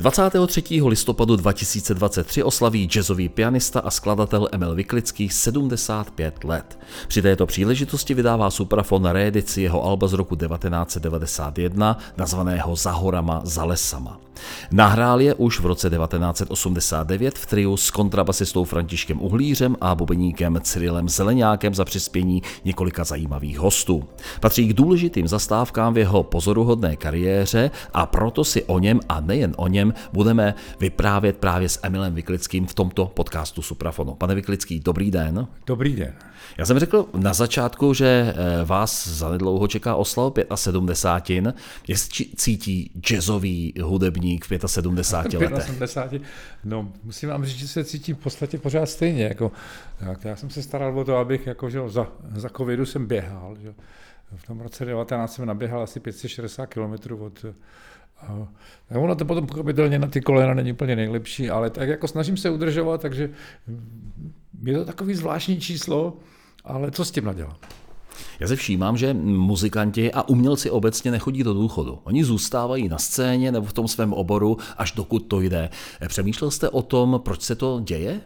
23. listopadu 2023 oslaví jazzový pianista a skladatel Emil Vyklický 75 let. Při této příležitosti vydává Suprafon reedici jeho alba z roku 1991, nazvaného Za horama, za lesama. Nahrál je už v roce 1989 v triu s kontrabasistou Františkem Uhlířem a bubeníkem Cyrilem Zeleňákem za přispění několika zajímavých hostů. Patří k důležitým zastávkám v jeho pozoruhodné kariéře a proto si o něm a nejen o něm budeme vyprávět právě s Emilem Vyklickým v tomto podcastu Suprafonu. Pane Vyklický, dobrý den. Dobrý den. Já jsem řekl na začátku, že eh, vás zanedlouho čeká oslav 75. Jak cítí jazzový hudebník v 75 letech? 75. No, musím vám říct, že se cítím v podstatě pořád stejně. Jako, já jsem se staral o to, abych jako, že za, za covidu jsem běhal. Že, v tom roce 19 jsem naběhal asi 560 km od a ono to potom pochopitelně na ty kolena není úplně nejlepší, ale tak jako snažím se udržovat, takže je to takový zvláštní číslo, ale co s tím nadělám? Já se všímám, že muzikanti a umělci obecně nechodí do důchodu. Oni zůstávají na scéně nebo v tom svém oboru, až dokud to jde. Přemýšlel jste o tom, proč se to děje?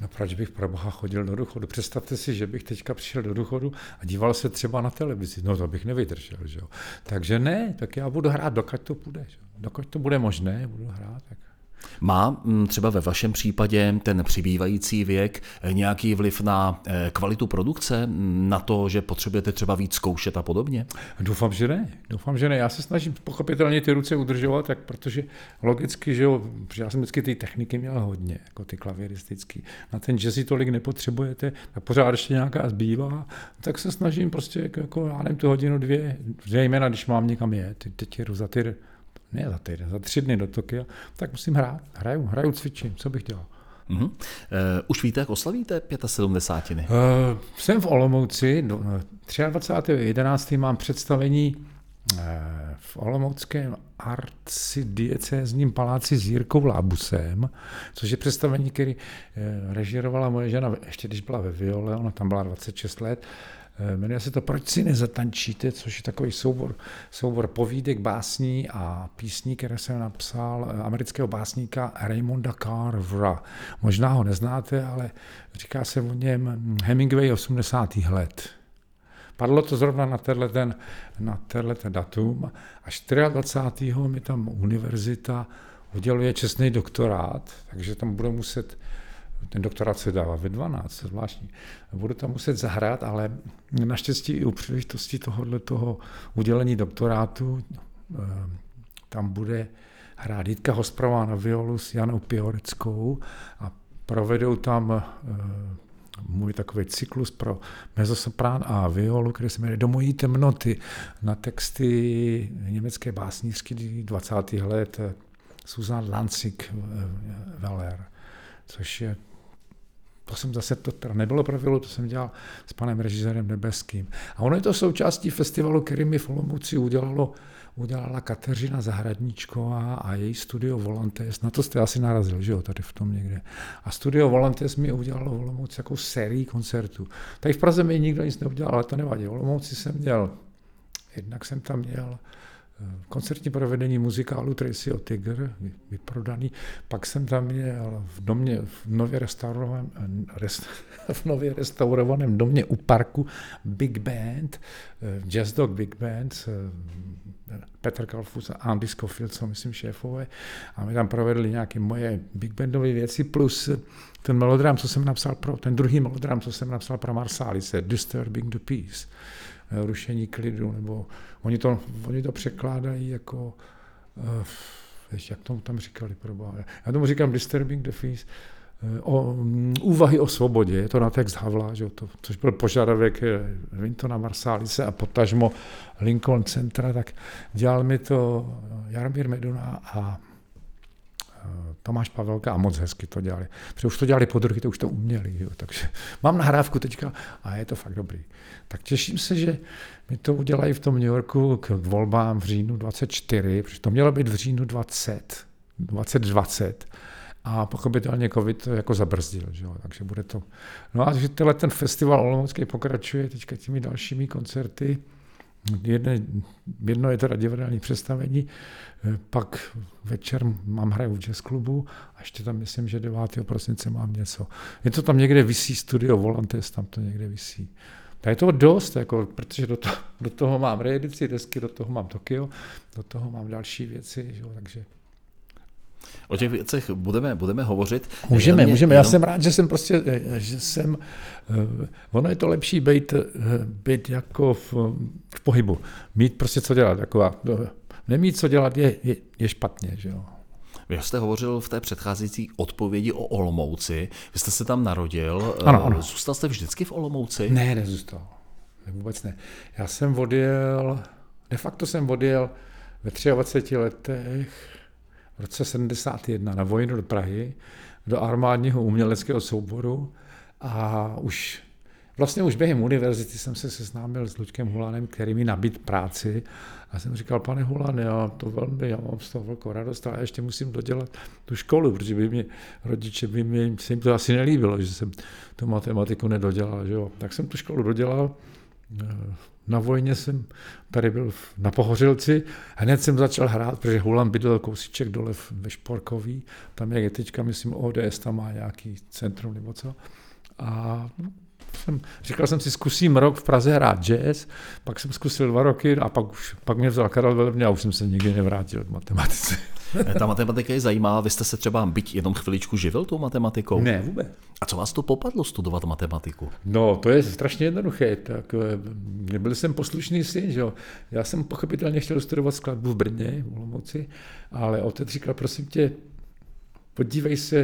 No proč bych pro boha chodil do důchodu? Představte si, že bych teďka přišel do důchodu a díval se třeba na televizi. No to bych nevydržel. Že? Takže ne, tak já budu hrát, dokud to bude. Že? Dokud to bude možné, budu hrát. Tak. Má mm, třeba ve vašem případě ten přibývající věk nějaký vliv na eh, kvalitu produkce, mm, na to, že potřebujete třeba víc zkoušet a podobně? Doufám, že ne. Doufám, že ne. Já se snažím pochopitelně ty ruce udržovat, tak protože logicky, že, jo, že já jsem vždycky ty techniky měl hodně, jako ty klavieristický. Na ten jazzy tolik nepotřebujete, tak pořád ještě nějaká zbývá, tak se snažím prostě jako, já nevím, tu hodinu, dvě, zejména když mám někam jet, teď jedu za ty ne za týden, za tři dny do Tokia, tak musím hrát. Hraju, hraju, cvičím, co bych dělal. Uh-huh. Uh, už víte, jak oslavíte 75. Uh, jsem v Olomouci, do, 23.11. mám představení uh, v Olomouckém arcidiecézním paláci s Jirkou Lábusem, což je představení, který uh, režirovala moje žena, ještě když byla ve Viole, ona tam byla 26 let, Eh, jmenuje se to Proč si nezatančíte, což je takový soubor, soubor povídek, básní a písní, které jsem napsal eh, amerického básníka Raymonda Carvera. Možná ho neznáte, ale říká se o něm Hemingway 80. let. Padlo to zrovna na tenhle, ten, na tenhle ten datum a 24. mi tam univerzita uděluje čestný doktorát, takže tam budu muset ten doktorát se dává ve 12, zvláštní. Budu tam muset zahrát, ale naštěstí i u příležitosti tohohle toho udělení doktorátu eh, tam bude hrát Jitka Hosprová na violu s Janou Pioreckou a provedou tam eh, můj takový cyklus pro mezosoprán a violu, který se jmenuje Do mojí temnoty na texty německé básnířky 20. let eh, Susan Lanzig Weller, což je to jsem zase, to teda nebylo pro Vilu, to jsem dělal s panem režisérem Nebeským. A ono je to součástí festivalu, který mi v Olomouci udělalo, udělala Kateřina Zahradníčková a její studio Volantes. Na to jste asi narazil, že jo, tady v tom někde. A studio Volantes mi udělalo v Olomouci jako sérii koncertů. Tady v Praze mi nikdo nic neudělal, ale to nevadí. V Olomouci jsem měl, jednak jsem tam měl koncertní provedení muzikálu Tracy Tiger, vyprodaný. Pak jsem tam měl v domě, v nově restaurovaném, rest, v nově restaurovaném domě u parku Big Band, eh, Jazz Dog Big Band, eh, Petr Kalfus a Andy Scofield, co myslím šéfové, a my tam provedli nějaké moje big bandové věci, plus ten melodram, co jsem napsal pro, ten druhý melodram, co jsem napsal pro Marsálice, Disturbing the Peace Eh, rušení klidu, nebo oni to, oni to překládají jako, uh, jak tomu tam říkali, probá. Já tomu říkám disturbing the peace, eh, o, um, úvahy o svobodě, je to na text Havla, že to, což byl požadavek Vintona Marsálise a potažmo Lincoln Centra, tak dělal mi to Jaromír Meduna a Tomáš Pavelka a moc hezky to dělali. Protože už to dělali po druhý, to už to uměli. Jo. Takže mám nahrávku teďka a je to fakt dobrý. Tak těším se, že mi to udělají v tom New Yorku k volbám v říjnu 24, protože to mělo být v říjnu 20, 2020 a pochopitelně covid to jako zabrzdil, že jo, takže bude to. No a že tenhle ten festival Olomoucký pokračuje teďka těmi dalšími koncerty, Jedne, jedno je teda divadelní představení, eh, pak večer mám hraju v jazz klubu a ještě tam myslím, že 9. prosince mám něco. Je to tam někde visí studio Volantes, tam to někde visí. Tak je toho dost, jako, protože do toho, do toho mám reedici desky, do toho mám Tokio, do toho mám další věci, že jo, takže O těch věcech budeme, budeme hovořit. Můžeme, mě, můžeme. Já jsem rád, že jsem prostě, že jsem, eh, ono je to lepší být, eh, být jako v, v pohybu. Mít prostě co dělat. Jako, nemít co dělat je, je, je špatně. Že jo. Vy jste hovořil v té předcházející odpovědi o Olomouci. Vy jste se tam narodil. Ano, ano. Zůstal jste vždycky v Olomouci? Ne, nezůstal. Ne, vůbec ne. Já jsem odjel, de facto jsem odjel ve 23 letech v roce 71 na vojnu do Prahy, do armádního uměleckého souboru a už Vlastně už během univerzity jsem se seznámil s Luďkem Hulanem, který mi nabít práci a jsem říkal, pane Hulan, já to velmi, já mám z toho velkou radost, ale ještě musím dodělat tu školu, protože by mě rodiče, by mě, se jim to asi nelíbilo, že jsem tu matematiku nedodělal, že jo. Tak jsem tu školu dodělal, na vojně jsem tady byl na Pohořilci, hned jsem začal hrát, protože Hulan bydlel kousíček dole ve Šporkový, tam je teďka, myslím, ODS, tam má nějaký centrum nebo co. A jsem, říkal jsem si, zkusím rok v Praze hrát jazz, pak jsem zkusil dva roky a pak, už, pak mě vzal Karel Velebně a už jsem se nikdy nevrátil k matematice. Ta matematika je zajímavá. Vy jste se třeba byť jenom chviličku živil tou matematikou? Ne, vůbec. A co vás to popadlo studovat matematiku? No, to je strašně jednoduché. Tak, eh, byl jsem poslušný syn, že jo. Já jsem pochopitelně chtěl studovat skladbu v Brně, v Olomouci, ale otec říkal, prosím tě, podívej se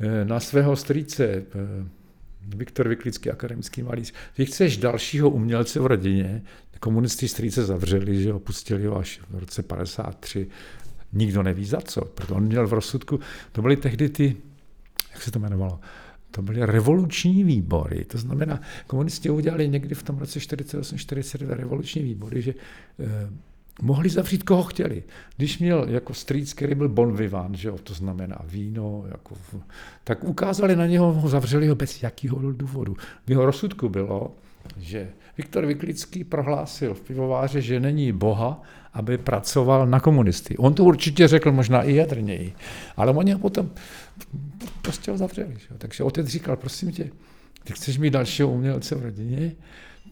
eh, na svého strýce, eh, Viktor Vyklický, akademický malíř. Ty chceš dalšího umělce v rodině, komunisti strýce zavřeli, že ho pustili ho až v roce 53 nikdo neví za co, protože on měl v rozsudku, to byly tehdy ty, jak se to jmenovalo, to byly revoluční výbory, to znamená, komunisti udělali někdy v tom roce 48-49 revoluční výbory, že eh, mohli zavřít, koho chtěli. Když měl jako strýc, který byl bon vivant, že jo, to znamená víno, jako, tak ukázali na něho, ho zavřeli ho bez jakého důvodu. V jeho rozsudku bylo, že Viktor Vyklický prohlásil v pivováře, že není Boha, aby pracoval na komunisty. On to určitě řekl možná i jadrněji, ale oni ho potom prostě ho zavřeli. Že? Takže otec říkal, prosím tě, ty chceš mít dalšího umělce v rodině,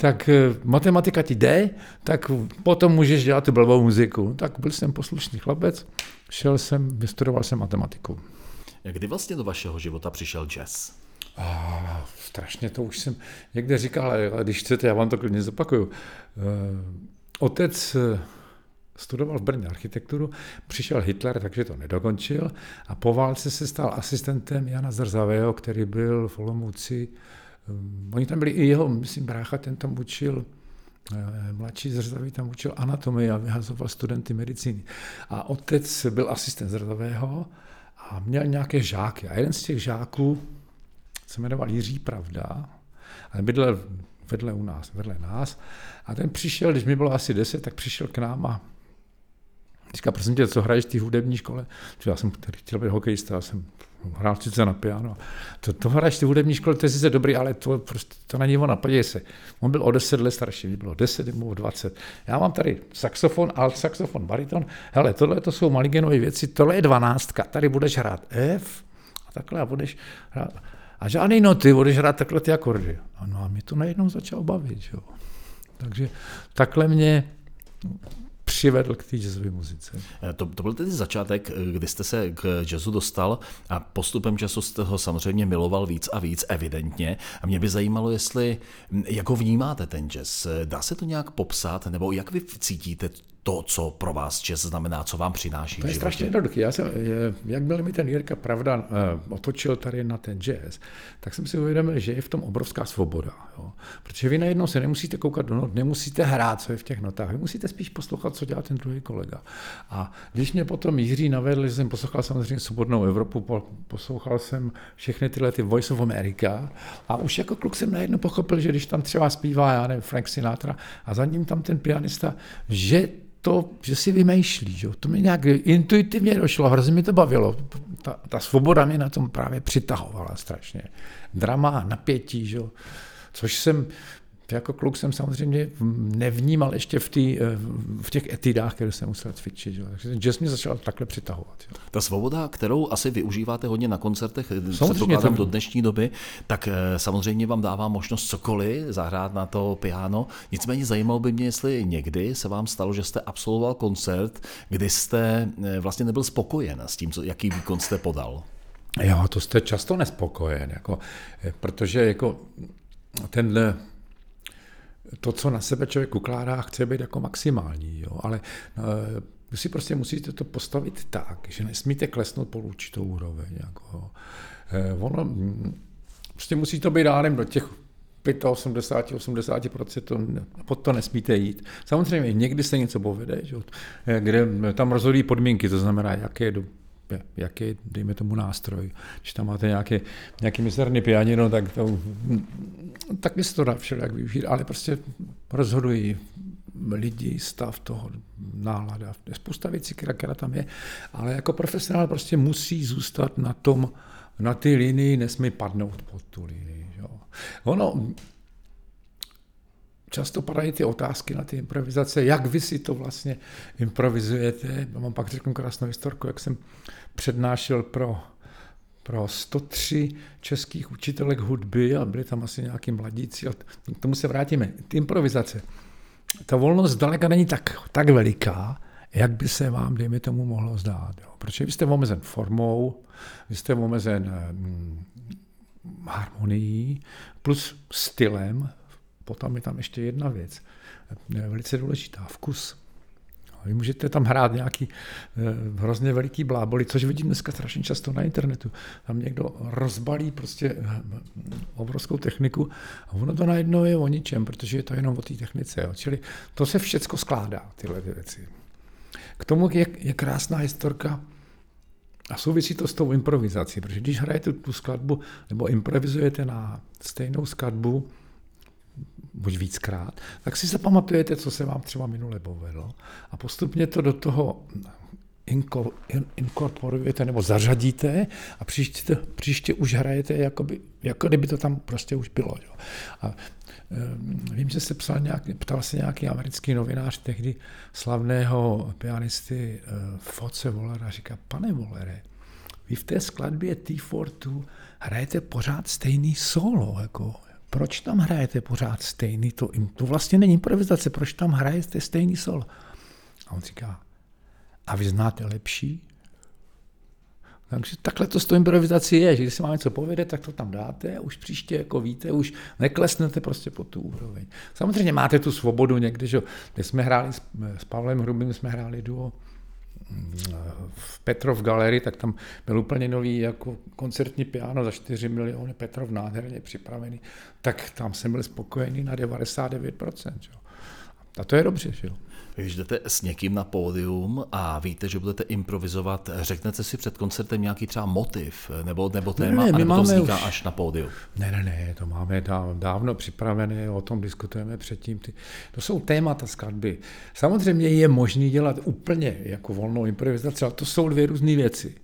tak eh, matematika ti jde, tak potom můžeš dělat tu blbou muziku. Tak byl jsem poslušný chlapec, šel jsem, vystudoval jsem matematiku. Kdy vlastně do vašeho života přišel jazz? Ah, strašně to už jsem někde říkal, ale když chcete, já vám to klidně zopakuju. Uh, otec eh, studoval v Brně architekturu, přišel Hitler, takže to nedokončil a po válce se stal asistentem Jana Zrzavého, který byl v Olomouci. Um, oni tam byli i jeho, myslím, brácha, ten tam učil eh, mladší Zrzavý tam učil anatomii a vyhazoval studenty medicíny. A otec byl asistent Zrzavého a měl nějaké žáky. A jeden z těch žáků se jmenoval Jiří Pravda, ale bydlel vedle u nás, vedle nás. A ten přišel, když mi bylo asi deset, tak přišel k nám a říká, prosím tě, co hraješ v té hudební škole? Já jsem chtěl být hokejista, já jsem hrál sice na piano. To, to hraješ té hudební škole, to je sice dobrý, ale to, prostě, to na něho napadě se. On byl o 10 let starší, mě bylo 10 nebo 20. Já mám tady saxofon, alt saxofon, bariton. Hele, tohle to jsou maligenové věci, tohle je dvanáctka, tady budeš hrát F a takhle a budeš hrát. A žádný noty, budeš hrát takhle ty akordy. No a mě to najednou začalo bavit. Jo. Takže takhle mě přivedl k té jazzové muzice. Eh, to, to byl tedy začátek, eh, kdy jste se k jazzu dostal a postupem času jste ho samozřejmě miloval víc a víc, evidentně. A mě by zajímalo, jestli, hm, jak ho vnímáte ten jazz. Dá se to nějak popsat, nebo jak vy cítíte to, co pro vás jazz znamená, co vám přináší To je strašně jednoduché. Já jsem, je- jak byl mi ten Jirka Pravda uh, otočil tady na ten jazz, tak jsem si uvědomil, že je v tom obrovská svoboda. Jo? Protože vy najednou se nemusíte koukat do not, nemusíte hrát, co je v těch notách, vy musíte spíš poslouchat, co dělá ten druhý kolega. A když mě potom Jiří navedl, že jsem poslouchal samozřejmě Svobodnou Evropu, po- poslouchal jsem všechny tyhle ty Voice of America a už jako kluk jsem najednou pochopil, že když tam třeba zpívá, já nevím, Frank Sinatra a za ním tam ten pianista, že to, že si vymýšlí, že? to mi nějak intuitivně došlo, hrozně mi to bavilo. Ta, ta svoboda mě na tom právě přitahovala strašně. Drama, napětí, že? což jsem jako kluk jsem samozřejmě nevnímal ještě v, tý, v těch etidách, které jsem musel cvičit. Že? jo. Takže ten jazz mě začal takhle přitahovat. Jo. Ta svoboda, kterou asi využíváte hodně na koncertech, Samozřejmě, předpokládám to- do dnešní doby, tak eh, samozřejmě vám dává možnost cokoliv zahrát na to piano. Nicméně zajímalo by mě, jestli někdy se vám stalo, že jste absolvoval koncert, kdy jste eh, vlastně nebyl spokojen s tím, co, jaký výkon jste podal. Jo, to jste často nespokojen, jako, eh, protože jako tenhle, to, co na sebe člověk ukládá, chce být jako maximální, jo, ale eh, vy si prostě musíte to postavit tak, že nesmíte klesnout po určitou úroveň. Jako, eh, ono, mm, prostě musí to být dálem do těch 85, 80%, to, pod to nesmíte jít. Samozřejmě někdy se něco povede, že, eh, kde tam rozhodují podmínky, to znamená, jaké do, jaký, dejme tomu, nástroj. Když tam máte nějaké, nějaký mizerný pianino, tak to, tak by se to dá všelijak využít, ale prostě rozhodují lidi, stav toho, nálada, je spousta věcí, která, která tam je, ale jako profesionál prostě musí zůstat na tom, na ty linii, nesmí padnout pod tu linii. Jo. Ono, často padají ty otázky na ty improvizace, jak vy si to vlastně improvizujete. Já vám pak řeknu krásnou historku, jak jsem přednášel pro, pro 103 českých učitelek hudby a byli tam asi nějaký mladíci. A k tomu se vrátíme. Ty improvizace. Ta volnost zdaleka není tak, tak veliká, jak by se vám, dejme tomu, mohlo zdát. Jo. Protože vy jste omezen formou, vy jste omezen hm, harmonií, plus stylem, potom je tam ještě jedna věc, velice důležitá, vkus. Vy můžete tam hrát nějaký eh, hrozně veliký bláboli, což vidím dneska strašně často na internetu. Tam někdo rozbalí prostě eh, obrovskou techniku a ono to najednou je o ničem, protože je to jenom o té technice. Jo. Čili to se všecko skládá, tyhle ty věci. K tomu je, je krásná historka a souvisí to s tou improvizací, protože když hrajete tu skladbu nebo improvizujete na stejnou skladbu, buď víckrát, tak si zapamatujete, co se vám třeba minule povedlo a postupně to do toho inko- in- inkorporujete nebo zařadíte a příště, příště už hrajete, jakoby, jako kdyby to tam prostě už bylo. Jo. A eh, vím, že se psal nějak, ptal se nějaký americký novinář tehdy slavného pianisty eh, Foce Volera říká, pane Volere, vy v té skladbě T42 hrajete pořád stejný solo, jako proč tam hrajete pořád stejný, to, to vlastně není improvizace, proč tam hrajete stejný solo? A on říká, a vy znáte lepší? Takže takhle to s tou improvizací je, že když se vám něco povede, tak to tam dáte už příště jako víte, už neklesnete prostě po tu úroveň. Samozřejmě máte tu svobodu někdy, že když jsme hráli s, s Pavlem Hrubým, jsme hráli duo v Petrov Galerii, tak tam byl úplně nový jako koncertní piano za 4 miliony, Petrov nádherně připravený, tak tam jsem byl spokojený na 99%. Že? A to je dobře, že jo. Když jdete s někým na pódium a víte, že budete improvizovat, řeknete si před koncertem nějaký třeba motiv nebo, nebo téma, ne, my anebo to máme vzniká už- až na pódiu? Ne, ne, ne, to máme dá- dávno připravené, o tom diskutujeme předtím. Ty, to jsou témata skladby. Samozřejmě je možný dělat úplně jako volnou improvizaci, ale to jsou dvě různé věci.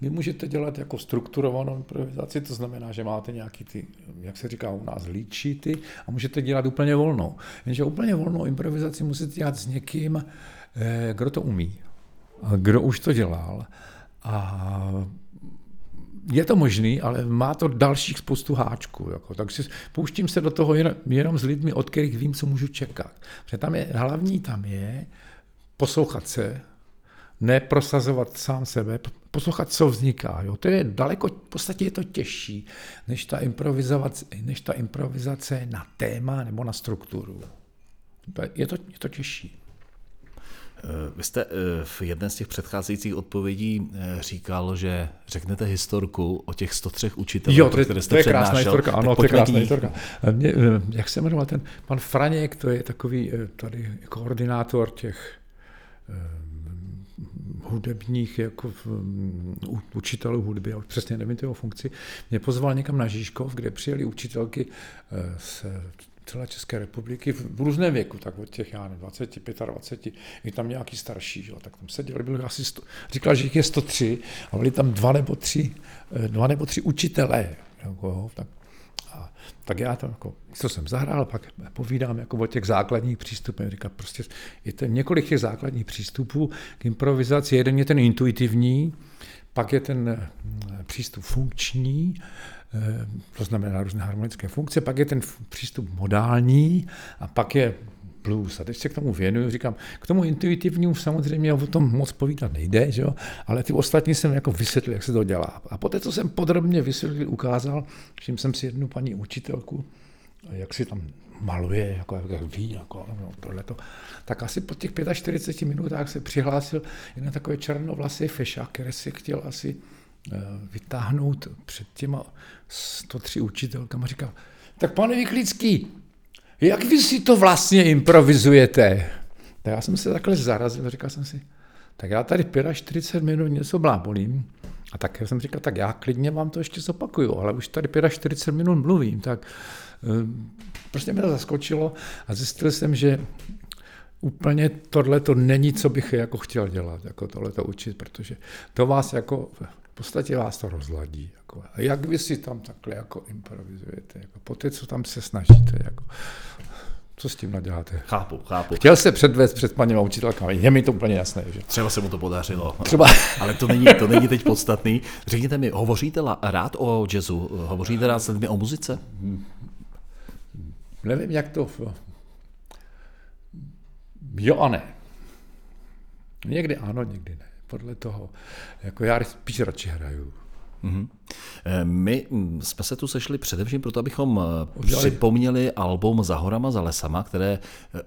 Vy můžete dělat jako strukturovanou improvizaci, to znamená, že máte nějaký ty, jak se říká u nás, líčity a můžete dělat úplně volnou. Jenže úplně volnou improvizaci musíte dělat s někým, eh, kdo to umí, kdo už to dělal. A je to možný, ale má to dalších spoustu háčků. Jako. Takže pouštím se do toho jen, jenom s lidmi, od kterých vím, co můžu čekat. Protože tam je, hlavní tam je poslouchat se, neprosazovat sám sebe, poslouchat, co vzniká. Jo. To je daleko, v podstatě je to těžší, než ta, improvizace, než ta improvizace na téma nebo na strukturu. Je, to, je to těžší. Vy jste eh, v jedné z těch předcházejících odpovědí eh, říkal, že řeknete historku o těch 103 učitelích, Jo, to je, které jste to je krásná přednášel. historka, ano, to je krásná historka. Mě, eh, jak se jmenoval ten pan Franěk, to je takový eh, tady koordinátor těch eh, hudebních jako mm, u- učitelů hudby, já už přesně nevím jeho funkci, mě pozval někam na Žižkov, kde přijeli učitelky eh, z celé České republiky v různém věku, tak od těch, já nevím, 20, 25, i tam nějaký starší, že? tak tam seděli, byli asi, sto, říkal, že jich je 103 a byli tam dva nebo tři, eh, dva nebo tři učitelé, jako, tak a, tak já tam jako, co jsem zahrál, pak povídám jako o těch základních přístupech. Říkám, prostě je to několik těch základních přístupů k improvizaci. Jeden je ten intuitivní, pak je ten eh, přístup funkční, eh, to znamená různé harmonické funkce, pak je ten přístup modální a pak je blues. A teď se k tomu věnuju, říkám, k tomu intuitivnímu samozřejmě o tom moc povídat nejde, že jo? ale ty ostatní jsem jako vysvětlil, jak se to dělá. A poté, co jsem podrobně vysvětlil, ukázal, všiml jsem si jednu paní učitelku, jak si tam maluje, jako, jak ví, jako, no, tohleto. Tak asi po těch 45 minutách se přihlásil jeden takový černovlasý fešák, který si chtěl asi eh, vytáhnout před těma 103 učitelkama. Říkal, tak pane Vyklický, jak vy si to vlastně improvizujete? Tak já jsem se takhle zarazil, říkal jsem si, tak já tady 45 minut něco blábolím, a tak jsem říkal, tak já klidně vám to ještě zopakuju, ale už tady 45 minut mluvím, tak eh, prostě mě to zaskočilo a zjistil jsem, že úplně tohle to není, co bych jako chtěl dělat, jako tohle to učit, protože to vás jako, podstatě vás to rozladí. Jako. A jak vy si tam takhle jako improvizujete, jako po té, co tam se snažíte, jako, co s tím naděláte? Chápu, chápu. Chtěl se předvést před paní učitelkami, je mi to úplně jasné, že Třeba se mu to podařilo. třeba Ale to není, to není teď podstatný. Řekněte mi, hovoříte rád o jazzu? Hovoříte rád s lidmi o muzice? nevím, jak to... Jo a ne. Někdy ano, někdy ne. Podle toho, jako já spíš radši hraju. Eh, My mm, jsme se tu sešli především proto, abychom eh, Udělali- připomněli album Za horama, za lesama, které eh,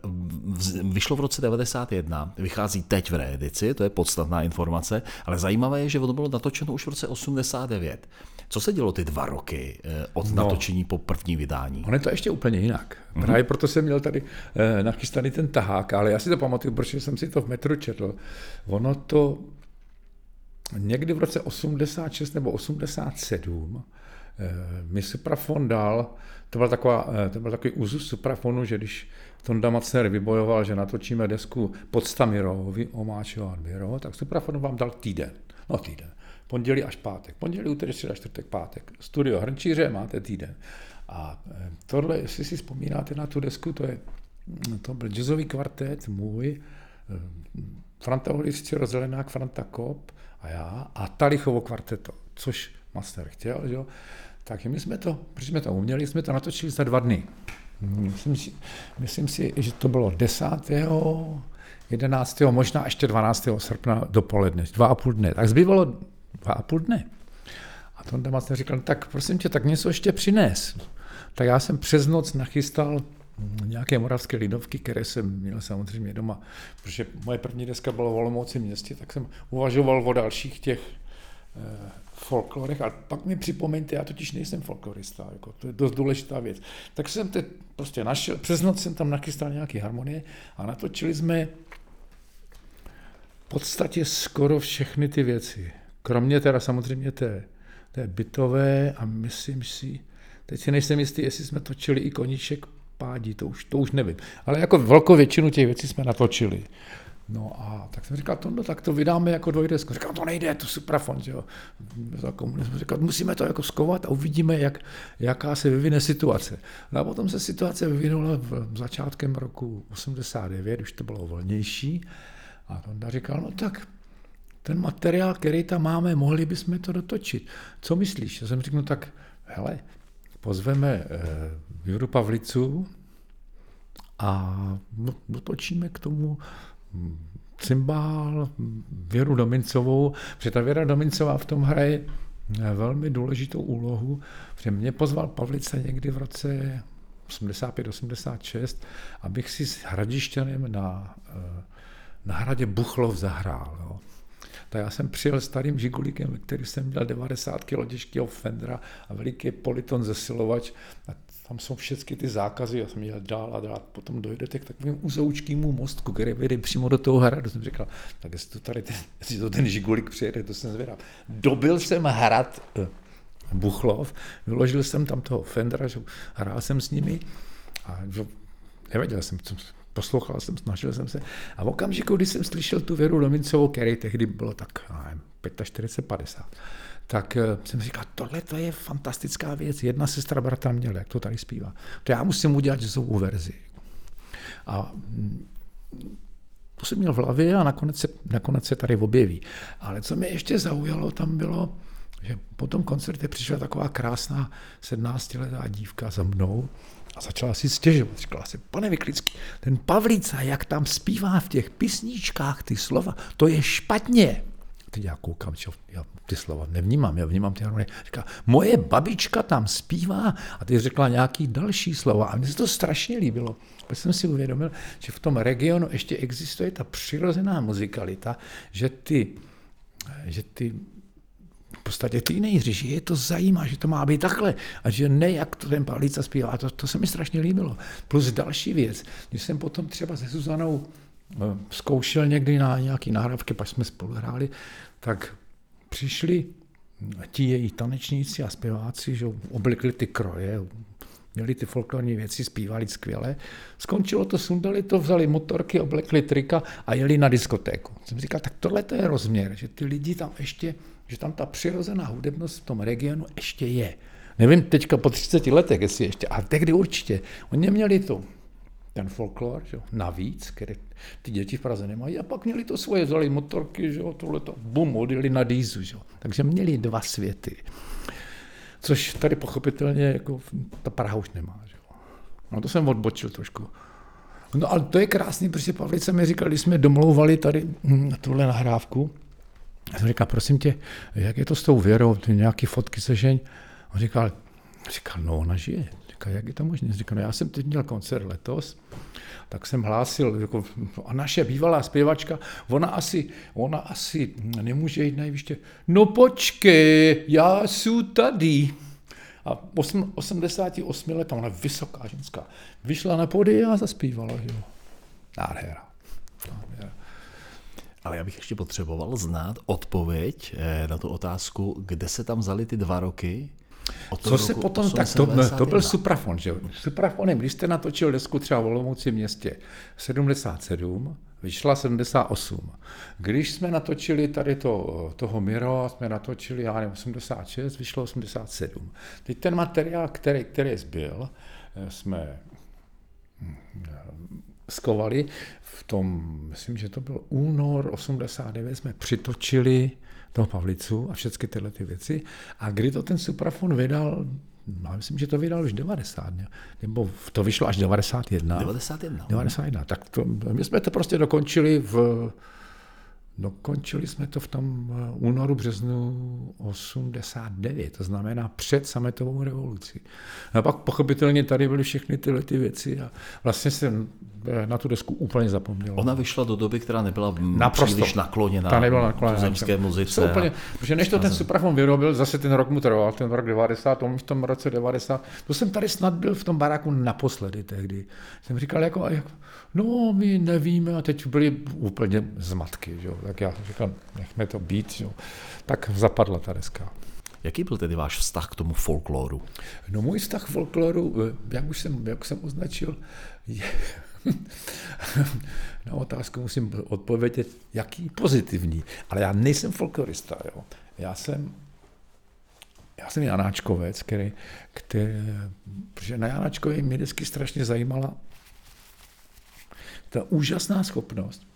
vyšlo v roce 91, vychází teď v reedici, to je podstatná informace, ale zajímavé je, že ono bylo natočeno už v roce 89. Co se dělo ty dva roky eh, od No. natočení po první vydání? On je to ještě úplně jinak. Mm-hmm. Právě proto jsem měl tady eh, nachystaný ten tahák, ale já si to pamatuju, protože jsem si to v metru četl. Ono to někdy v roce 86 nebo 87 eh, mi Suprafon dal, to byl, taková, eh, to byl takový úzus Suprafonu, že když Tonda Macner vybojoval, že natočíme desku pod Stamirovi, Omáčován Biro, tak Suprafon vám dal týden. No týden. Pondělí až pátek. Pondělí, úterý, středa, čtvrtek, pátek. Studio Hrnčíře máte týden. A eh, tohle, jestli si vzpomínáte na tu desku, to, je, to byl jazzový kvartet můj, eh, Franta Holisci, Rozelenák, Franta Kop a já a Talichovo kvarteto, což master chtěl, jo. Tak my jsme to, protože jsme to uměli, jsme to natočili za dva dny. Myslím si, myslím si že to bylo 10. 11. možná ještě 12. srpna dopoledne, dva a půl dne. Tak zbývalo dva a půl dne. A to Master říkal, no tak prosím tě, tak něco ještě přines. Tak já jsem přes noc nachystal nějaké moravské lidovky, které jsem měl samozřejmě doma, protože moje první deska byla v Olomouci městě, tak jsem uvažoval o dalších těch eh, folklorech, ale pak mi připomeňte, já totiž nejsem folklorista, jako, to je dost důležitá věc. Tak jsem te prostě našel, přes noc jsem tam nachystal nějaké harmonie a natočili jsme v podstatě skoro všechny ty věci. Kromě teda samozřejmě té, té bytové a myslím si, teď si nejsem jistý, jestli jsme točili i koníček pádí, to už, to už nevím. Ale jako velkou většinu těch věcí jsme natočili. No a tak jsem říkal, to, no, tak to vydáme jako dvojdesku. Říkal, to nejde, to suprafon, že jo. Za komunismu říkal, musíme to jako skovat a uvidíme, jak, jaká se vyvine situace. No a potom se situace vyvinula v začátkem roku 89, už to bylo volnější. A Tonda říkal, no tak ten materiál, který tam máme, mohli bychom to dotočit. Co myslíš? Já jsem řekl, no tak hele, pozveme eh, Juru Pavlicu a dotočíme k tomu hm, cymbál, Věru Domincovou, protože ta Věra Domincová v tom hraje eh, velmi důležitou úlohu, protože mě pozval Pavlice někdy v roce 85-86, abych si s Hradišťanem na, eh, na hradě Buchlov zahrál. Jo. Tak já jsem přijel starým žigulikem, který jsem měl 90 kg těžkého Fendra a veliký politon zesilovač. A tam jsou všechny ty zákazy, já jsem jel dál a dál. Potom dojdete k takovému uzoučkému mostku, který vede přímo do toho hradu. Jsem říkal, tak jestli to tady ten, jestli to ten žigulik přijede, to jsem zvědav. Dobil jsem hrad eh, Buchlov, vyložil jsem tam toho Fendra, že hrál jsem s nimi a nevěděl jsem, co, poslouchal jsem, snažil jsem se. A v okamžiku, kdy jsem slyšel tu Věru Lomincovou, který tehdy bylo tak, nevím, 45, 50, tak eh, jsem říkal, tohle to je fantastická věc. Jedna sestra bratra měla, jak to tady zpívá. To já musím udělat jazzovou verzi. A mm, to jsem měl v hlavě a nakonec se, nakonec se tady objeví. Ale co mě ještě zaujalo, tam bylo, že po tom koncertě přišla taková krásná 17-letá dívka za mnou a začala si stěžovat. Říkala si, pane Vyklický, ten Pavlica, jak tam zpívá v těch písničkách ty slova, to je špatně. Teď já koukám, čo, já ty slova nevnímám, já vnímám ty harmonie. Říká, moje babička tam zpívá a ty řekla nějaký další slova a mně se to strašně líbilo. Pak jsem si uvědomil, že v tom regionu ještě existuje ta přirozená muzikalita, že ty, že ty podstatě teenageři, že je to zajímá, že to má být takhle a že ne, jak to ten Pavlica zpívá. To, to se mi strašně líbilo. Plus další věc, když jsem potom třeba se Zuzanou eh, zkoušel někdy na nějaký nahrávky, pak jsme spolu hráli, tak přišli ti její tanečníci a zpěváci, že oblikli ty kroje, měli ty folklorní věci, zpívali skvěle. Skončilo to, sundali to, vzali motorky, oblekli trika a jeli na diskotéku. Jsem říkal, tak tohle to je rozměr, že ty lidi tam ještě, že tam ta přirozená hudebnost v tom regionu ještě je. Nevím teďka po 30 letech, jestli ještě, a tehdy určitě. Oni měli to, ten folklor, že, navíc, který ty děti v Praze nemají, a pak měli to svoje, vzali motorky, že, tohle to, bum, odjeli na dýzu. Že. Takže měli dva světy. Což tady pochopitelně jako ta Praha už nemá. Že? No to jsem odbočil trošku. No ale to je krásný, protože Pavlice mi říkal, když jsme domlouvali tady hm, tuhle nahrávku, já jsem říkal, prosím tě, jak je to s tou věrou, ty nějaký fotky sežeň? On říkal, říkal, no ona žije. Říkal, jak je to možné? Říkal, no já jsem teď měl koncert letos, tak jsem hlásil, jako, a naše bývalá zpěvačka, ona asi, ona asi nemůže jít na jeviště. No počkej, já jsem tady. A 8, 88 let, ona vysoká ženská, vyšla na pody a zaspívala. Jo. Nádhera. Ale já bych ještě potřeboval znát odpověď eh, na tu otázku, kde se tam vzali ty dva roky, co se potom, tak to, to byl Suprafon, že Suprafonem, když jste natočil desku třeba v Olomouci městě 77, vyšla 78. Když jsme natočili tady to, toho Miro, jsme natočili, já nevím, 86, vyšlo 87. Teď ten materiál, který, který zbyl, eh, jsme hm, skovali v tom, myslím, že to byl únor 89, jsme přitočili toho Pavlicu a všechny tyhle ty věci. A kdy to ten Suprafon vydal, no, myslím, že to vydal už 90, ne? nebo to vyšlo až 91. 91. 91, tak to, my jsme to prostě dokončili v Dokončili jsme to v tom eh, únoru, březnu 89, to znamená před sametovou revolucí. A pak pochopitelně tady byly všechny tyhle ty věci a vlastně jsem eh, na tu desku úplně zapomněl. Ona vyšla do doby, která nebyla Naprosto. příliš nakloněna Ta nebyla nakloněna zemské muzice. Úplně, protože než to ten Suprafon vyrobil, zase ten rok mu trval, ten rok 90, on v tom roce 90, to jsem tady snad byl v tom baráku naposledy tehdy. Jsem říkal, jako, jako no my nevíme a teď byli úplně zmatky, že? Tak já říkám, nechme to být, že? tak zapadla ta deska. Jaký byl tedy váš vztah k tomu folkloru? No můj vztah k folkloru, eh, jak už jsem, jak jsem označil, je, na otázku musím odpovědět, jaký pozitivní. Ale já nejsem folklorista. Jo. Já jsem já jsem Janáčkovec, který, který, protože na Janáčkově mě vždycky strašně zajímala ta úžasná schopnost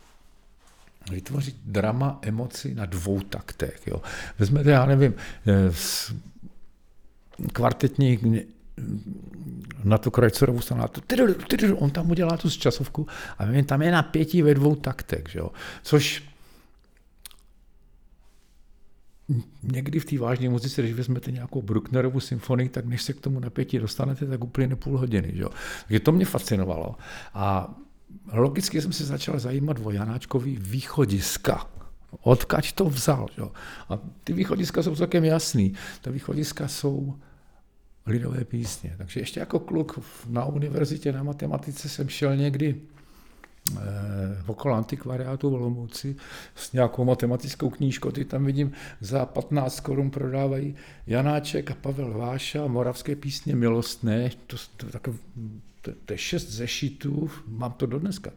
vytvořit drama, emoci na dvou taktech. Jo. Vezmete, já nevím, eh, kvartetní na tu krajcerovou sonátu, on tam udělá tu časovku a vím, tam je napětí ve dvou taktech, že jo? což někdy v té vážné muzice, když vezmete nějakou Brucknerovu symfonii, tak než se k tomu napětí dostanete, tak úplně půl hodiny. Že? Takže to mě fascinovalo. A logicky jsem se začal zajímat o Janáčkový východiska. Odkaď to vzal. Jo? A ty východiska jsou celkem jasný. Ty východiska jsou lidové písně. Takže ještě jako kluk na univerzitě na matematice jsem šel někdy eh, okolo antikvariátu v Olomouci s nějakou matematickou knížkou. Ty tam vidím, za 15 korun prodávají Janáček a Pavel Váša, moravské písně milostné. To, to, to, to je šest zešitů, mám to do dneska.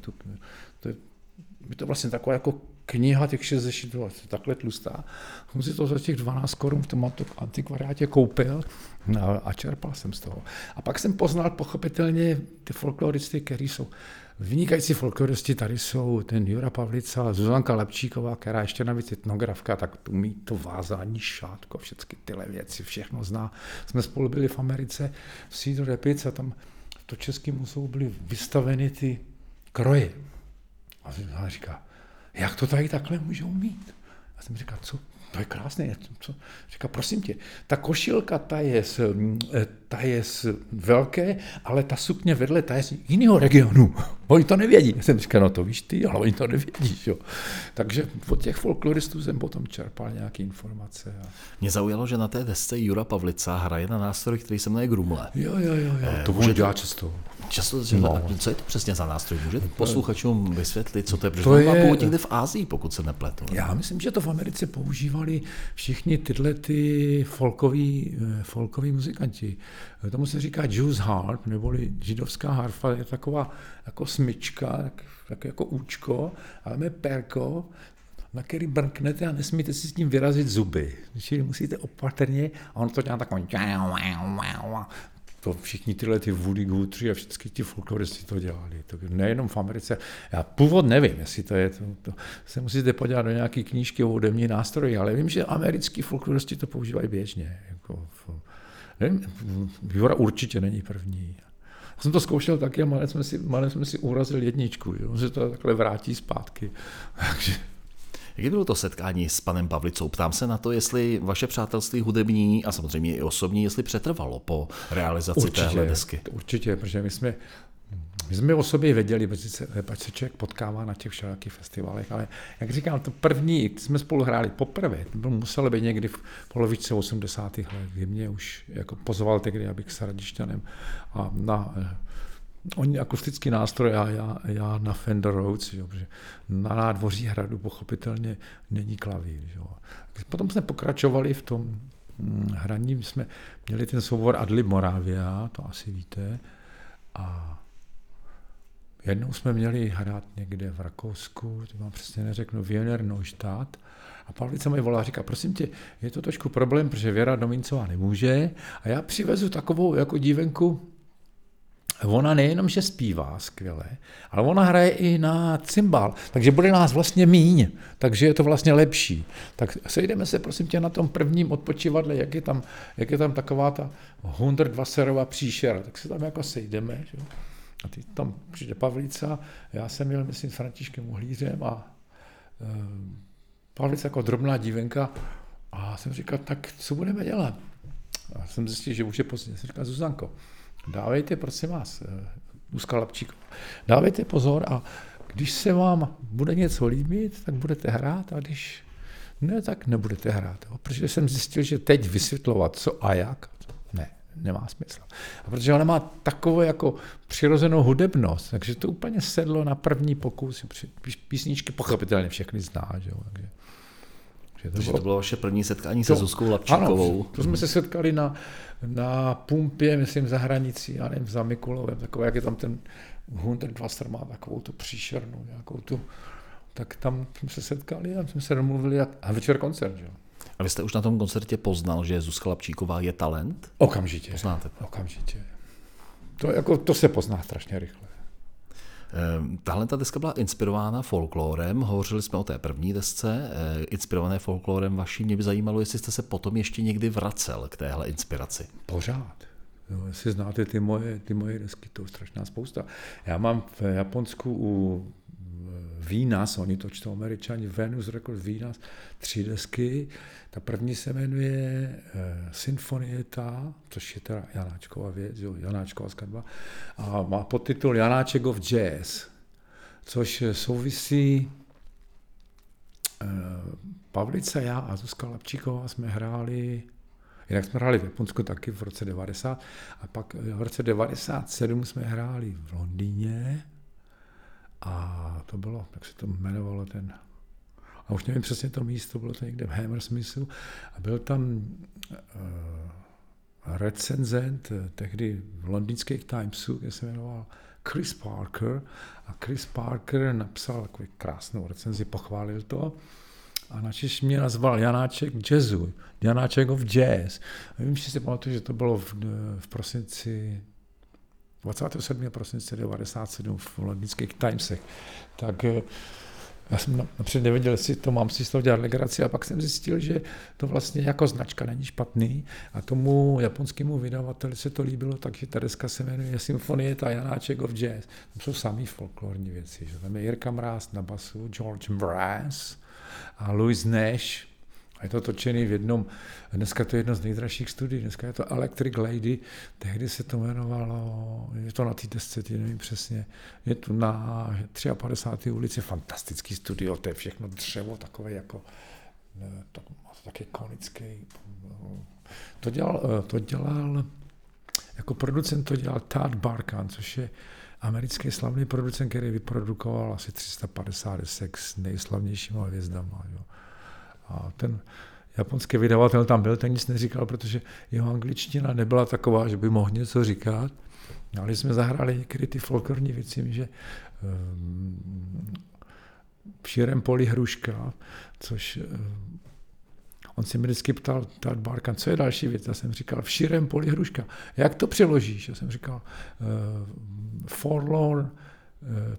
To, to, je, je to vlastně taková jako kniha těch šest zešitů, takhle tlustá. Jsem si to za těch 12 korun v tom antikvariátě koupil a, a čerpal jsem z toho. A pak jsem poznal pochopitelně ty folkloristy, kteří jsou Vynikající folkloristi tady jsou ten Jura Pavlica, Zuzanka Lepčíková, která ještě navíc etnografka, tak umí to vázání šátko, všechny tyhle věci, všechno zná. Jsme spolu byli v Americe v Cedar Rapids a tam v to českém muzeu byly vystaveny ty kroje. A ona říká, jak to tady takhle můžou mít? Já jsem říkal, co, to je krásné. Co? Říká, prosím tě, ta košilka, ta je, z, mm, eh, ta je z velké, ale ta sukně vedle, ta je z jiného regionu. Oni to nevědí. Já jsem říkal, no to víš ty, ale oni to nevědí. Jo. Takže od těch folkloristů jsem potom čerpal nějaké informace. A... Mě zaujalo, že na té desce Jura Pavlica hraje na nástroj, který se jmenuje Grumle. Jo, jo, jo, jo. Eh, to může dělat často. Často, no. co je to přesně za nástroj? Můžete posluchačům vysvětlit, co to je? Protože to je někde v Ázii, pokud se nepletu. Já myslím, že to v Americe používali všichni tyhle ty folkoví, eh, folkoví muzikanti. Tomu se říká Jews harp, neboli židovská harfa, je taková jako smyčka, tak, tak jako účko, ale má perko, na který brknete a nesmíte si s tím vyrazit zuby. Čili musíte opatrně, a on to dělá takový to všichni tyhle ty Woody Guthrie a všichni ti folkloristi to dělali. To nejenom v Americe. Já původ nevím, jestli to je, to, to se musíte podívat do nějaké knížky o hudební nástroji, ale vím, že americký folkloristi to používají běžně. Jako, nevím, Jura určitě není první. Já jsem to zkoušel taky a malé jsme si, malé jsme si urazil jedničku, že se to takhle vrátí zpátky. Takže Jaké bylo to setkání s panem Pavlicou? Ptám se na to, jestli vaše přátelství hudební a samozřejmě i osobní, jestli přetrvalo po realizaci určitě, téhle desky. Určitě, protože my jsme my jsme o sobě věděli, protože se, se člověk potkává na těch všelijakých festivalech, ale jak říkám, to první, když jsme spolu hráli poprvé, to bylo, muselo být někdy v polovičce 80. let, kdy mě už jako pozval tehdy, abych s Radišťanem a na Oni akustický nástroj a já, já na Fender Rhodes, jo, protože na nádvoří hradu pochopitelně není klavír. Jo. Potom jsme pokračovali v tom hm, hraní, jsme měli ten soubor Adlib Moravia, to asi víte, a jednou jsme měli hrát někde v Rakousku, to vám přesně neřeknu, Wiener Neustadt, a Pavlica mi volá a říká, prosím tě, je to trošku problém, protože Věra Domincová nemůže a já přivezu takovou jako dívenku, ona nejenom, že zpívá skvěle, ale ona hraje i na cymbal, takže bude nás vlastně míň, takže je to vlastně lepší. Tak sejdeme se, prosím tě, na tom prvním odpočívadle, jak je tam, jak je tam taková ta Hundertwasserová příšera, tak se tam jako sejdeme. Že? A ty tam přijde Pavlica, já jsem měl, myslím, s Františkem Uhlířem a e, Pavlica jako drobná dívenka a jsem říkal, tak co budeme dělat? A jsem zjistil, že už je pozdě. Jsem říkal, Zuzanko, dávejte, prosím vás, Úzka eh, Lapčík, dávejte pozor a když se vám bude něco líbit, tak budete hrát a když ne, tak nebudete hrát. Jo? Protože jsem zjistil, že teď vysvětlovat co a jak, ne, nemá smysl. A protože ona má takovou jako přirozenou hudebnost, takže to úplně sedlo na první pokus. Písničky pochopitelně všechny zná. Že jo? Takže, že to, bylo, to bylo vaše první setkání se Zuzkou Lapčíkovou. Ano, to jsme se setkali na, na pumpě, myslím, za hranicí, já nevím, za Mikulovem, takové, jak je tam ten Hundertwasser má takovou tu příšernou, nějakou tu, tak tam jsme se setkali a jsme se domluvili a, a večer koncert, že? A vy jste už na tom koncertě poznal, že Zuzka Lapčíková je talent? Okamžitě. Poznáte? Okamžitě. To, jako, to se pozná strašně rychle. Ehm, tahle ta deska byla inspirována folklorem, hovořili jsme o té první desce, eh, inspirované folklorem vaší. Mě by zajímalo, jestli jste se potom ještě někdy vracel k téhle inspiraci. Pořád. No, jestli znáte ty moje, ty moje desky, to je strašná spousta. Já mám v Japonsku u Vínas, oni to čtou američani, Venus Records Vínas, tři desky. Ta první se jmenuje uh, Sinfonieta, což je teda Janáčková věc, jo, Janáčková skladba, a má podtitul Janáček of Jazz, což souvisí uh, Pavlice, já a Zuzka Lapčíková jsme hráli Jinak jsme hráli v Japonsku taky v roce 90 a pak v roce 97 jsme hráli v Londýně a to bylo, jak se to jmenovalo ten, a už nevím přesně to místo, bylo to někde v Hammersmithu. A byl tam uh, recenzent eh, tehdy v londýnských Timesu, kde se jmenoval Chris Parker. A Chris Parker napsal takovou krásnou recenzi, pochválil to. A načež mě nazval Janáček jazzu, Janáček of jazz. A vím, že si pamatuju, že to bylo v, v prosinci 27. prosince 97 v londýnských Timesech. Tak eh, já jsem napřed nevěděl, jestli to mám si z toho dělat legraci a pak jsem zjistil, že to vlastně jako značka není špatný a tomu japonskému vydavateli se to líbilo, takže ta deska se jmenuje Symfonie ta Janáček of Jazz. Tam jsou samý folklorní věci. Že? Tam je Jirka Mráz na basu, George Mraz, a Louis Nash, je to točený v jednom, dneska to je jedno z nejdražších studií, dneska je to Electric Lady, tehdy se to jmenovalo, je to na té desce, ty nevím přesně, je tu na 53. ulici, fantastický studio, to je všechno dřevo, takové jako, to, to taky konický. To dělal, to dělal, jako producent to dělal Todd Barkan, což je americký slavný producent, který vyprodukoval asi 350 desek s nejslavnějšími hvězdama. Jo. A ten japonský vydavatel tam byl, ten nic neříkal, protože jeho angličtina nebyla taková, že by mohl něco říkat. Ale jsme zahráli některé ty folklorní věci, že um, v širém poli hruška, což um, On se mi vždycky ptal, Tad Barkan, co je další věc? Já jsem říkal, v širém poli hruška. Jak to přeložíš? Já jsem říkal, uh, forlorn uh,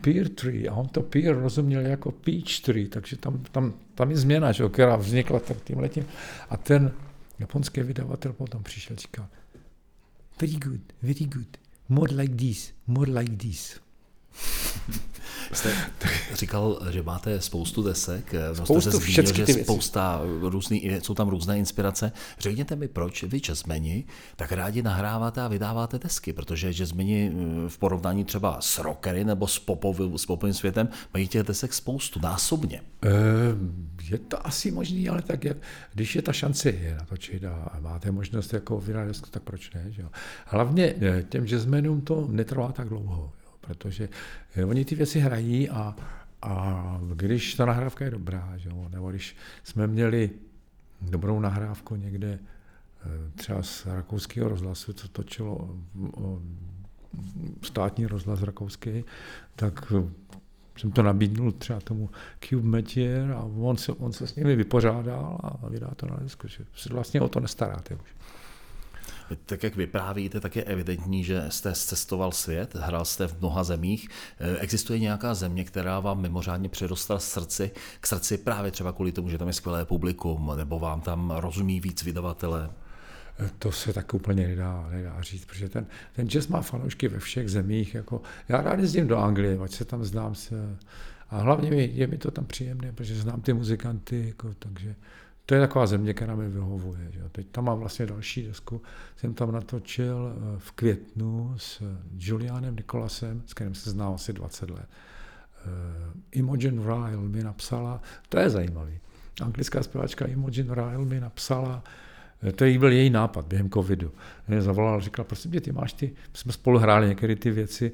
pear tree. A on to pear rozuměl jako peach tree, takže tam, tam, tam je změna, že, která vznikla tak tím letím. A ten japonský vydavatel potom přišel a říkal, very good, very good, more like this, more like this. Jste říkal, že máte spoustu desek, no spoustu, jste se zmínil, že ty spousta různý, jsou tam různé inspirace. Řekněte mi, proč vy jazzmeni tak rádi nahráváte a vydáváte desky, protože jazzmeni eh, v porovnání třeba s rockery nebo s, popovým, s popovým světem mají těch desek spoustu, násobně. Eh, je to asi možný, ale tak jak, když je ta šance je natočit a máte možnost jako vydat desku, tak proč ne? Že jo? Hlavně eh, těm jazzmenům to netrvá tak dlouho protože eh, oni ty věci hrají a, a když ta nahrávka je dobrá, že jo, nebo když jsme měli dobrou nahrávku někde eh, třeba z rakouského rozhlasu, co točilo státní rozhlas rakouský, tak eh, jsem to nabídnul třeba tomu Cube Metier a on se, on se s nimi vypořádal a vydá to na disku, že se vlastně o to nestaráte už. Tak jak vyprávíte, tak je evidentní, že jste cestoval svět, hrál jste v mnoha zemích. Eh, existuje nějaká země, která vám mimořádně přirostla srdci, k srdci právě třeba kvůli tomu, že tam je skvělé publikum, nebo vám tam rozumí víc vydavatele? To se tak úplně nedá, nedá říct, protože ten, ten jazz má fanoušky ve všech zemích. Jako, já rád jezdím do Anglie, ať se tam znám se, a hlavně mi, je mi to tam příjemné, protože znám ty muzikanty, jako, takže to je taková země, která mi vyhovuje. Že? Teď tam mám vlastně další desku. Jsem tam natočil eh, v květnu s Julianem Nikolasem, s kterým se znám asi 20 let. Eh, Imogen Ryle mi napsala, to je zajímavý, anglická zpěvačka Imogen Ryle mi napsala, eh, to byl její nápad během covidu. Mě zavolal, říkal, prosím tě, ty máš ty, jsme spolu hráli některé ty věci,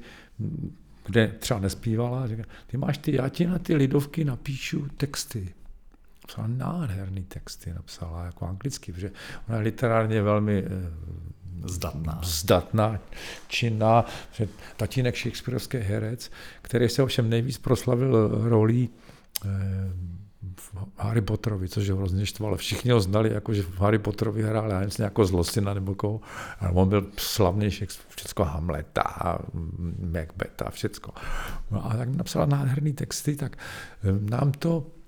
kde třeba nespívala, říkal, ty máš ty, já ti na ty lidovky napíšu texty napsala nádherný texty, napsala jako anglicky, protože ona je literárně velmi eh, zdatná, zdatná činná, že tatínek Shakespeareovský herec, který se ovšem nejvíc proslavil rolí eh, v Harry Potterovi, což ho hrozně štvalo. Všichni ho znali, jako že v Harry Potterovi hrál, já nevím, jako zlosina nebo koho. A on byl slavný všecko Hamleta, Macbeta, všecko. No a tak napsala nádherný texty, tak eh, nám to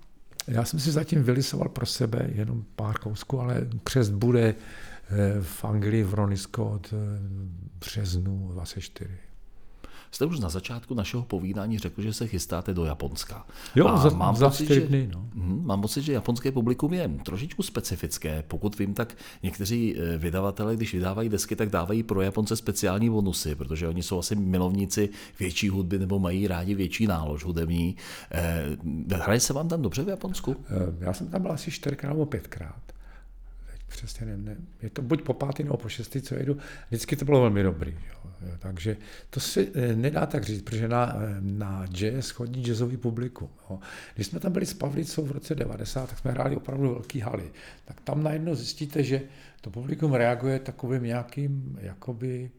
já jsem si zatím vylisoval pro sebe jenom pár kousků, ale křest bude eh, v Anglii v Ronisko od eh, březnu 24. Jste už na začátku našeho povídání řekl, že se chystáte do Japonska. Jo, A za, mám za pocit, čtyři dny. No. Mhm, Mám pocit, že japonské publikum je trošičku specifické. Pokud vím, tak někteří eh, vydavatelé, když vydávají desky, tak dávají pro Japonce speciální bonusy, protože oni jsou asi milovníci větší hudby nebo mají rádi větší nálož hudební. Eh, Hraje se vám tam dobře v Japonsku? Eh, Já jsem tam byl asi čtyřikrát nebo pětkrát. Přesně nevím, ne, je to buď po pátý nebo po šestý, co jedu. Vždycky to bylo velmi dobrý. Jo. Jo, takže to se eh, nedá tak říct, protože na, eh, na jazz chodí jazzový publikum. Jo. Když jsme tam byli s Pavlicou v roce 90, tak jsme hráli opravdu velký haly. Tak tam najednou zjistíte, že to publikum reaguje takovým nějakým, jakoby,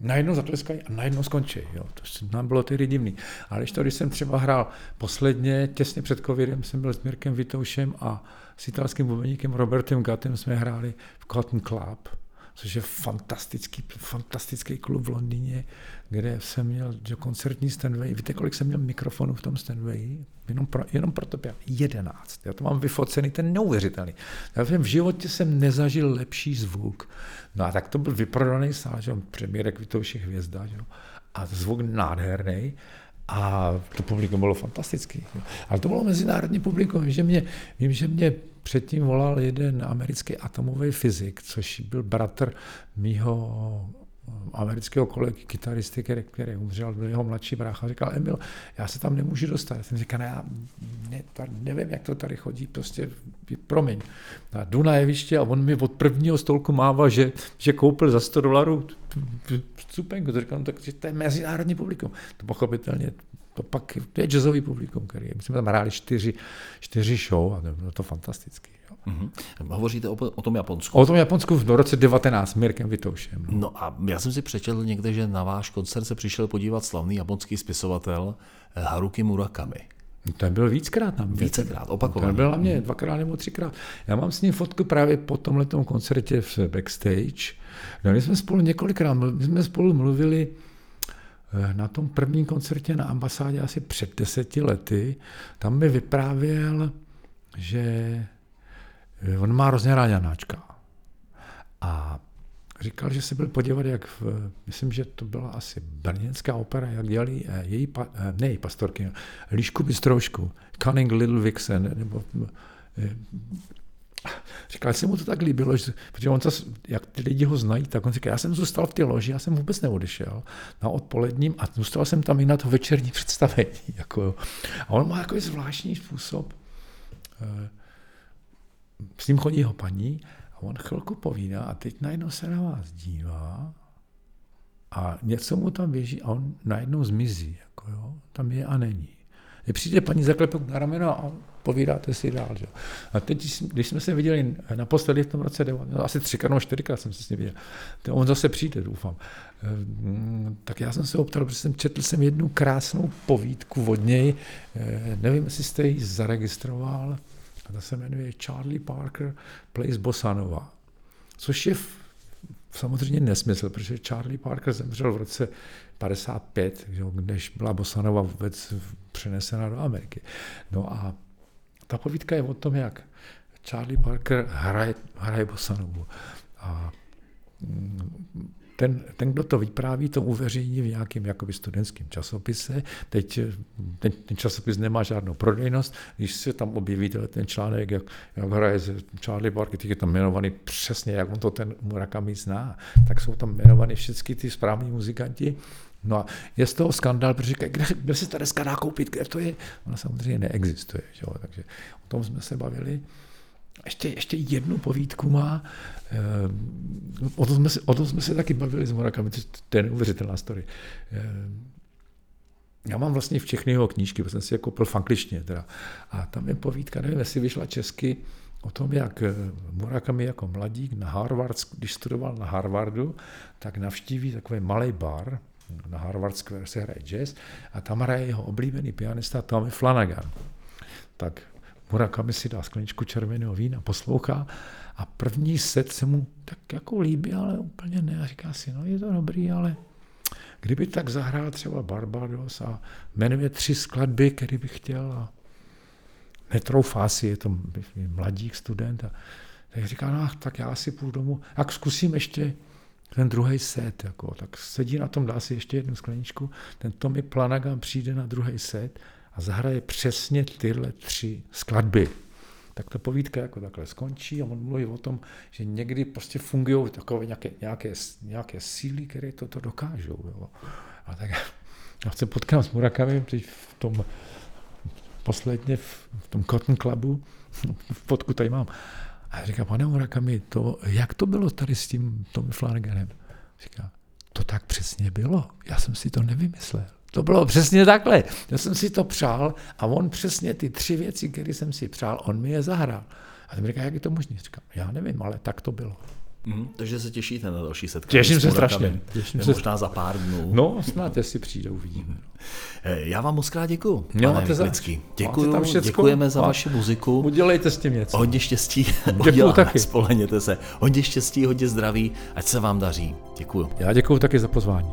najednou zatleskají a najednou skončí. Jo. To nám bylo tedy divný. Ale když to, když jsem třeba hrál posledně, těsně před covidem, jsem byl s Mirkem Vitoušem a s italským bubeníkem Robertem Gattem jsme hráli v Cotton Club, což je fantastický, fantastický klub v Londýně, kde jsem měl že koncertní Stanway. Víte, kolik jsem měl mikrofonů v tom Stanway? Jenom pro, jenom pro to pět. 11. Já to mám vyfocený, ten neuvěřitelný. Já jsem v životě jsem nezažil lepší zvuk. No a tak to byl vyprodaný sál, že jo, premiéra Kvitouši hvězda, že a zvuk nádherný. A to publikum bylo fantastický. Ale to bylo mezinárodní publikum. Vím, že mě, vím, že mě předtím volal jeden americký atomový fyzik, což byl bratr mýho amerického kolegy, kytaristy, který, který umřel, byl jeho mladší brácha, říkal, Emil, já se tam nemůžu dostat. Já jsem říkal, já ne, nevím, jak to tady chodí, prostě promiň. Na jeviště a on mi od prvního stolku mává, že, že koupil za 100 dolarů vstupenku. To říkám, tak to je mezinárodní publikum. To pochopitelně to pak to je jazzový publikum, který my jsme tam hráli čtyři, čtyři show a to bylo to fantastický. Jo. Mhm. Hovoříte o, o tom Japonsku. O tom Japonsku v roce 19 s Mirkem Vitoušem. No. No a já jsem si přečetl někde, že na váš koncert se přišel podívat slavný japonský spisovatel eh, Haruki Murakami. Ten byl víckrát na mě. Vícekrát, opakovaně. Ten byl na mě dvakrát nebo třikrát. Já mám s ním fotku právě po tomhletom koncertě v backstage. No, my jsme spolu několikrát, my jsme spolu mluvili eh, na tom prvním koncertě na ambasádě asi před deseti lety. Tam mi vyprávěl, že eh, on má hrozně rád Janáčka. A říkal, že se byl podívat, jak v, myslím, že to byla asi brněnská opera, jak dělali eh, její, ne její pastorky, Líšku Bystroušku, Cunning Little Vixen, nebo Říkal, že se mu to tak líbilo, že, protože on zas, jak ty lidi ho znají, tak on říká, já jsem zůstal v té loži, já jsem vůbec neodešel na odpoledním a zůstal jsem tam i na to večerní představení. Jako, a on má takový zvláštní způsob. eh, S ním chodí jeho paní a on chvilku povídá a teď najednou se na vás dívá a něco mu tam běží a on najednou zmizí. Jako jo, tam je a není. Přijde paní zaklepek na rameno a povídáte si dál. Že? A teď, když jsme se viděli naposledy v tom roce, no, asi třikrát nebo čtyřikrát jsem se s ním viděl, to on zase přijde, doufám. Ehm, Tak já jsem se optal, protože jsem četl jsem jednu krásnou povídku od něj, Eh, nevím, jestli jste ji zaregistroval, a ta se jmenuje Charlie Parker Plays Bossa Nova, což je samozřejmě nesmysl, protože Charlie Parker zemřel v roce 55, že jo, než byla Bosanova vůbec přenesena do Ameriky. No a ta povídka je o tom, jak Charlie Parker hraje, hraje Bosanovu. A mm, ten, ten, kdo to vypráví, to uveřejní v nějakém jakoby studentském časopise. Teď ten, ten časopis nemá žádnou prodejnost. Když se tam objeví ten článek, jak, jak hraje Charlie Parker, teď je tam jmenovaný přesně, jak on to ten Murakami zná, tak jsou tam jmenovaný všechny ty správní muzikanti. No a je z toho skandál, protože říkají, kde, kde se ta deska dá koupit, kde to je? Ona samozřejmě neexistuje, že jo? takže o tom jsme se bavili. Ještě, ještě jednu povídku má, eh, o tom jsme se, o tom jsme se taky bavili s Murakami, to, je neuvěřitelná story. Eh, já mám vlastně všechny jeho knížky, protože jsem si je koupil v angličtině. Teda. A tam je povídka, nevím, jestli vyšla česky, o tom, jak eh, Murakami jako mladík na Harvard, když studoval na Harvardu, tak navštíví takový malý bar, na Harvard Square se hraje jazz a tam hraje jeho oblíbený pianista Tommy Flanagan. Tak Murakami si dá skleničku červeného vína, poslouchá a první set se mu tak jako líbí, ale úplně ne. A říká si, no je to dobrý, ale kdyby tak zahrál třeba Barbados a jmenuje tři skladby, které bych chtěl a netroufá si, je to mladík student a tak říká, no tak já si půjdu domů, tak zkusím ještě ten druhý set, jako, tak sedí na tom, dá si ještě jednu skleničku, ten Tommy Flanagan přijde na druhý set a zahraje přesně tyhle tři skladby. Tak ta povídka jako takhle skončí a on mluví o tom, že někdy prostě fungují takové nějaké, nějaké, nějaké síly, které to, to dokážou. Jo. A tak já se potkám s Murakami v tom posledně v, v tom Cotton Clubu, v podku tady mám. A já říkám, pane Murakami, to, jak to bylo tady s tím Tommy Flanaganem? Říká, to tak přesně bylo. Já jsem si to nevymyslel. To bylo přesně takhle. Já jsem si to přál a on přesně ty tři věci, které jsem si přál, on mi je zahrál. A jsem říkal, jak je to možné? Říkám, já nevím, ale tak to bylo. Mm, takže se těšíte na další setkání. Těším se strašně. Těším se- Možná za pár dnů. No, snad, jestli přijde, uvidíme. Eh, Já vám moc krát děkuju, Jo, pane máte Děkuju, tam všecko? děkujeme za A- vaši muziku. Udělejte s tím něco. Hodně štěstí, Děkuju taky. spolehněte se. Hodně štěstí, hodně zdraví, ať se vám daří. Děkuju. Já děkuji taky za pozvání.